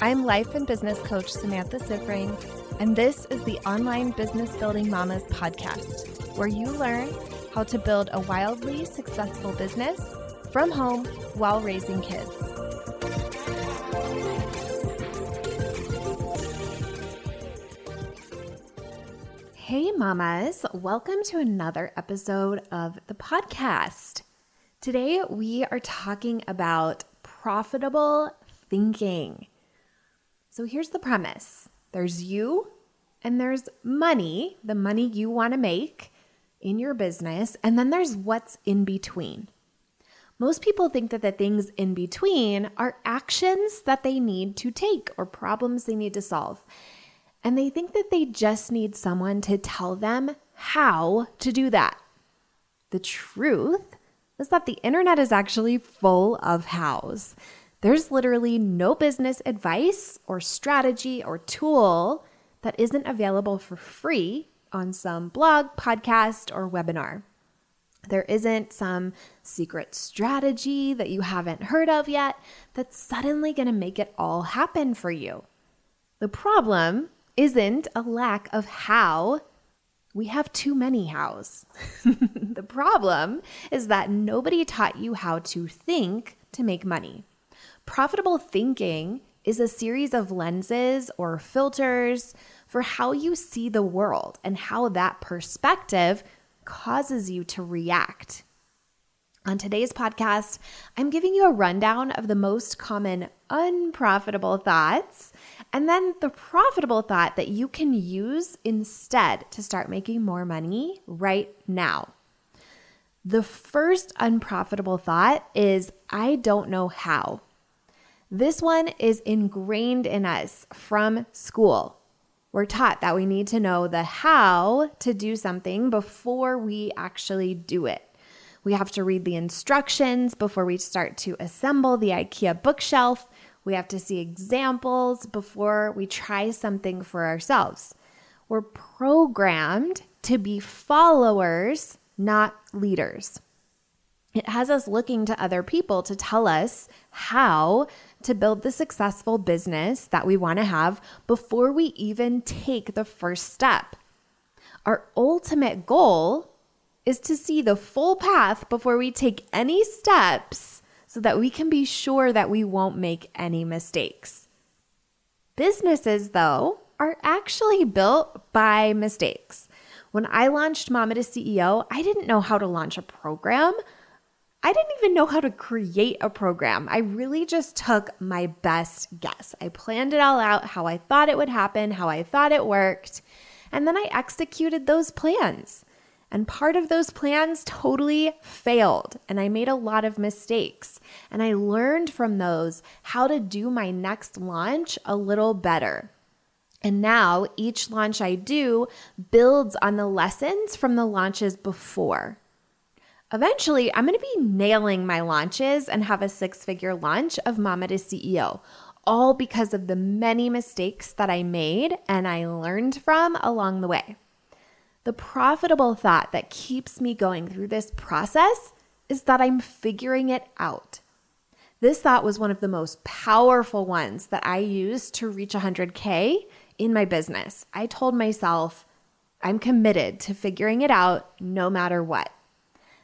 I'm life and business coach Samantha Siffring, and this is the Online Business Building Mamas podcast, where you learn how to build a wildly successful business from home while raising kids. Hey, mamas, welcome to another episode of the podcast. Today, we are talking about profitable thinking. So, here's the premise there's you, and there's money, the money you want to make in your business, and then there's what's in between. Most people think that the things in between are actions that they need to take or problems they need to solve. And they think that they just need someone to tell them how to do that. The truth is that the internet is actually full of hows. There's literally no business advice or strategy or tool that isn't available for free on some blog, podcast, or webinar. There isn't some secret strategy that you haven't heard of yet that's suddenly going to make it all happen for you. The problem isn't a lack of how. We have too many hows. the problem is that nobody taught you how to think to make money. Profitable thinking is a series of lenses or filters for how you see the world and how that perspective causes you to react. On today's podcast, I'm giving you a rundown of the most common unprofitable thoughts and then the profitable thought that you can use instead to start making more money right now. The first unprofitable thought is I don't know how. This one is ingrained in us from school. We're taught that we need to know the how to do something before we actually do it. We have to read the instructions before we start to assemble the IKEA bookshelf. We have to see examples before we try something for ourselves. We're programmed to be followers, not leaders. It has us looking to other people to tell us how to build the successful business that we want to have before we even take the first step. Our ultimate goal is to see the full path before we take any steps so that we can be sure that we won't make any mistakes. Businesses, though, are actually built by mistakes. When I launched Mama to CEO, I didn't know how to launch a program. I didn't even know how to create a program. I really just took my best guess. I planned it all out, how I thought it would happen, how I thought it worked, and then I executed those plans. And part of those plans totally failed, and I made a lot of mistakes. And I learned from those how to do my next launch a little better. And now each launch I do builds on the lessons from the launches before. Eventually, I'm going to be nailing my launches and have a six figure launch of Mama to CEO, all because of the many mistakes that I made and I learned from along the way. The profitable thought that keeps me going through this process is that I'm figuring it out. This thought was one of the most powerful ones that I used to reach 100K in my business. I told myself, I'm committed to figuring it out no matter what.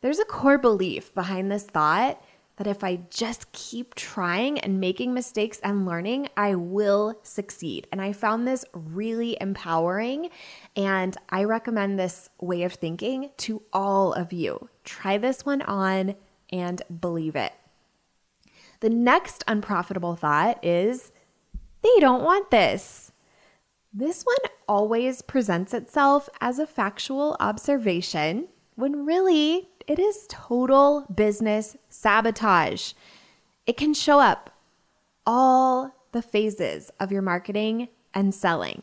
There's a core belief behind this thought that if I just keep trying and making mistakes and learning, I will succeed. And I found this really empowering. And I recommend this way of thinking to all of you. Try this one on and believe it. The next unprofitable thought is they don't want this. This one always presents itself as a factual observation when really it is total business sabotage. It can show up all the phases of your marketing and selling.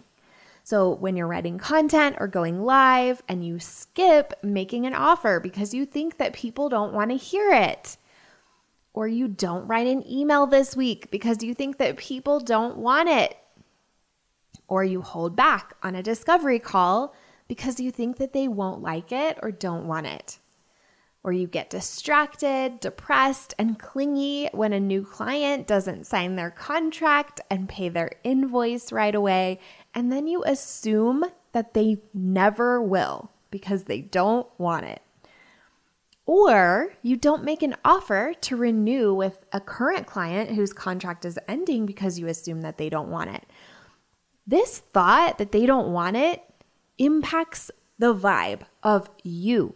So, when you're writing content or going live and you skip making an offer because you think that people don't want to hear it, or you don't write an email this week because you think that people don't want it, or you hold back on a discovery call because you think that they won't like it or don't want it. Or you get distracted, depressed, and clingy when a new client doesn't sign their contract and pay their invoice right away. And then you assume that they never will because they don't want it. Or you don't make an offer to renew with a current client whose contract is ending because you assume that they don't want it. This thought that they don't want it impacts the vibe of you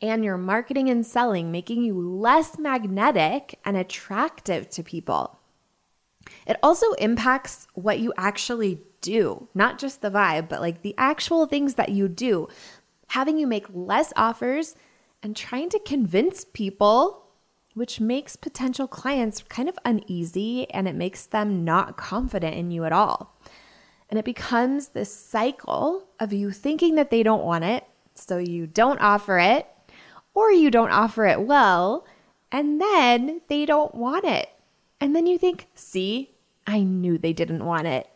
and your marketing and selling, making you less magnetic and attractive to people. It also impacts what you actually do, not just the vibe, but like the actual things that you do, having you make less offers and trying to convince people, which makes potential clients kind of uneasy and it makes them not confident in you at all. And it becomes this cycle of you thinking that they don't want it, so you don't offer it, or you don't offer it well, and then they don't want it. And then you think, see, I knew they didn't want it.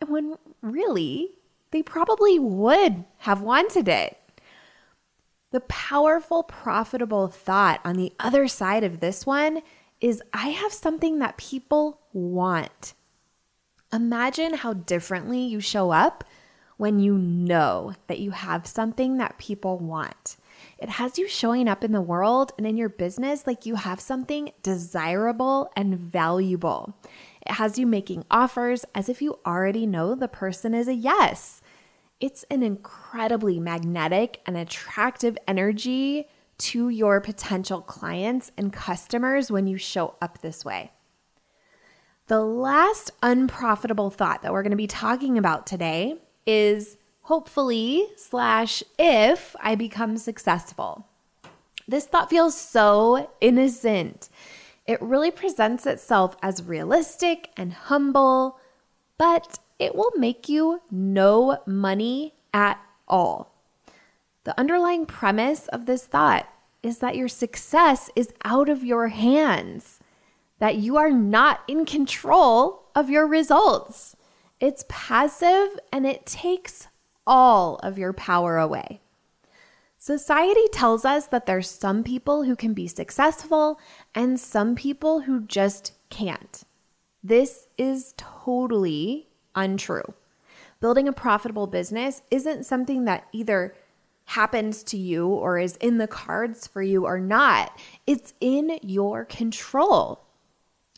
And when really, they probably would have wanted it. The powerful, profitable thought on the other side of this one is I have something that people want. Imagine how differently you show up when you know that you have something that people want. It has you showing up in the world and in your business like you have something desirable and valuable. It has you making offers as if you already know the person is a yes. It's an incredibly magnetic and attractive energy to your potential clients and customers when you show up this way. The last unprofitable thought that we're going to be talking about today is hopefully, slash, if I become successful. This thought feels so innocent. It really presents itself as realistic and humble, but it will make you no money at all. The underlying premise of this thought is that your success is out of your hands, that you are not in control of your results. It's passive and it takes all of your power away. Society tells us that there's some people who can be successful and some people who just can't. This is totally untrue. Building a profitable business isn't something that either happens to you or is in the cards for you or not. It's in your control.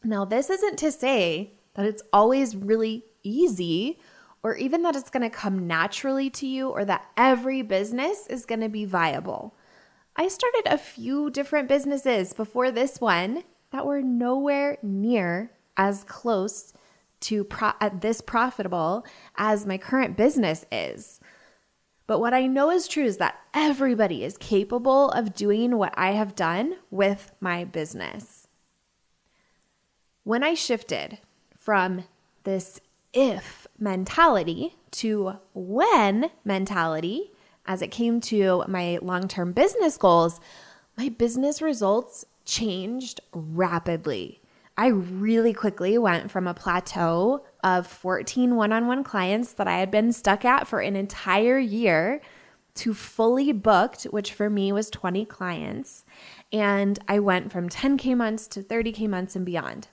Now, this isn't to say that it's always really easy or even that it's going to come naturally to you or that every business is going to be viable. I started a few different businesses before this one that were nowhere near as close to pro- uh, this profitable as my current business is. But what I know is true is that everybody is capable of doing what I have done with my business. When I shifted from this if mentality to when mentality as it came to my long term business goals, my business results changed rapidly. I really quickly went from a plateau of 14 one on one clients that I had been stuck at for an entire year to fully booked, which for me was 20 clients. And I went from 10K months to 30K months and beyond.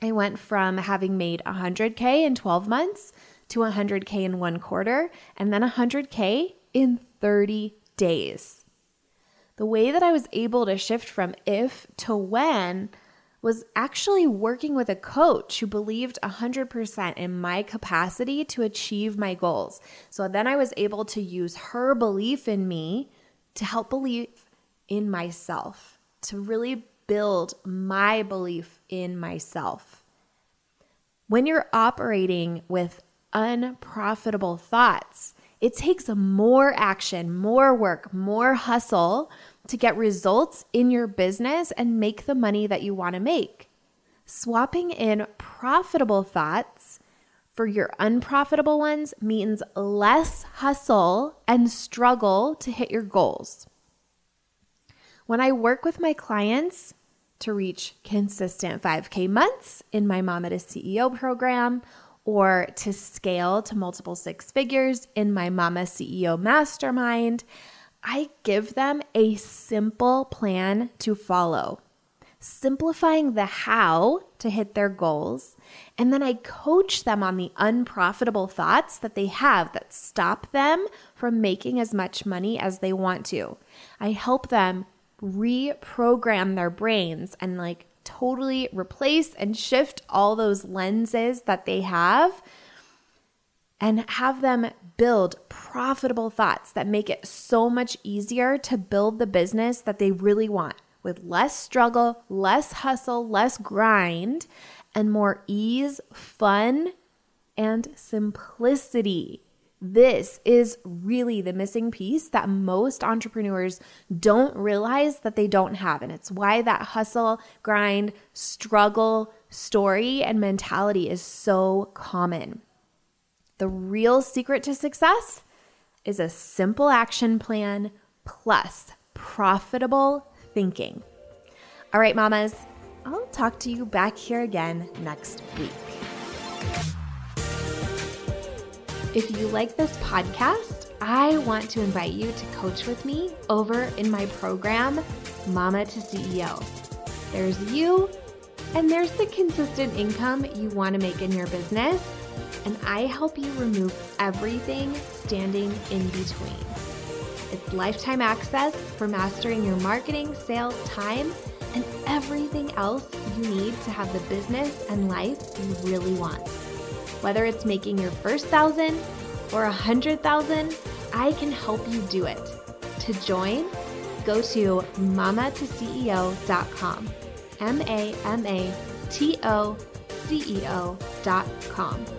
I went from having made 100K in 12 months to 100K in one quarter and then 100K in 30 days. The way that I was able to shift from if to when was actually working with a coach who believed 100% in my capacity to achieve my goals. So then I was able to use her belief in me to help believe in myself, to really build my belief in myself. When you're operating with unprofitable thoughts, it takes more action, more work, more hustle to get results in your business and make the money that you want to make. Swapping in profitable thoughts for your unprofitable ones means less hustle and struggle to hit your goals. When I work with my clients, to reach consistent 5K months in my Mama to CEO program or to scale to multiple six figures in my Mama CEO Mastermind, I give them a simple plan to follow, simplifying the how to hit their goals. And then I coach them on the unprofitable thoughts that they have that stop them from making as much money as they want to. I help them reprogram their brains and like totally replace and shift all those lenses that they have and have them build profitable thoughts that make it so much easier to build the business that they really want with less struggle, less hustle, less grind, and more ease, fun, and simplicity. This is really the missing piece that most entrepreneurs don't realize that they don't have. And it's why that hustle, grind, struggle story and mentality is so common. The real secret to success is a simple action plan plus profitable thinking. All right, mamas, I'll talk to you back here again next week. If you like this podcast, I want to invite you to coach with me over in my program, Mama to CEO. There's you, and there's the consistent income you want to make in your business and I help you remove everything standing in between. It's lifetime access for mastering your marketing, sales, time, and everything else you need to have the business and life you really want. Whether it's making your first thousand or a hundred thousand, I can help you do it. To join, go to mamatoceo.com. M A M A T O C E O.com